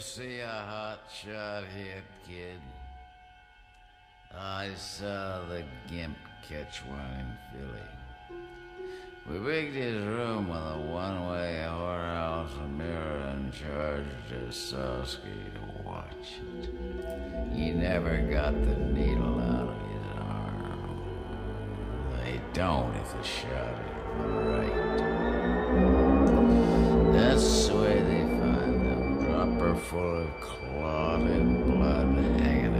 see a hot shot hit, kid? I saw the gimp catch one in Philly. We rigged his room with a one-way whorehouse mirror and charged a Sosky to watch it. He never got the needle out of his arm. They don't if the shot is right. That's the way full of clotted blood hanging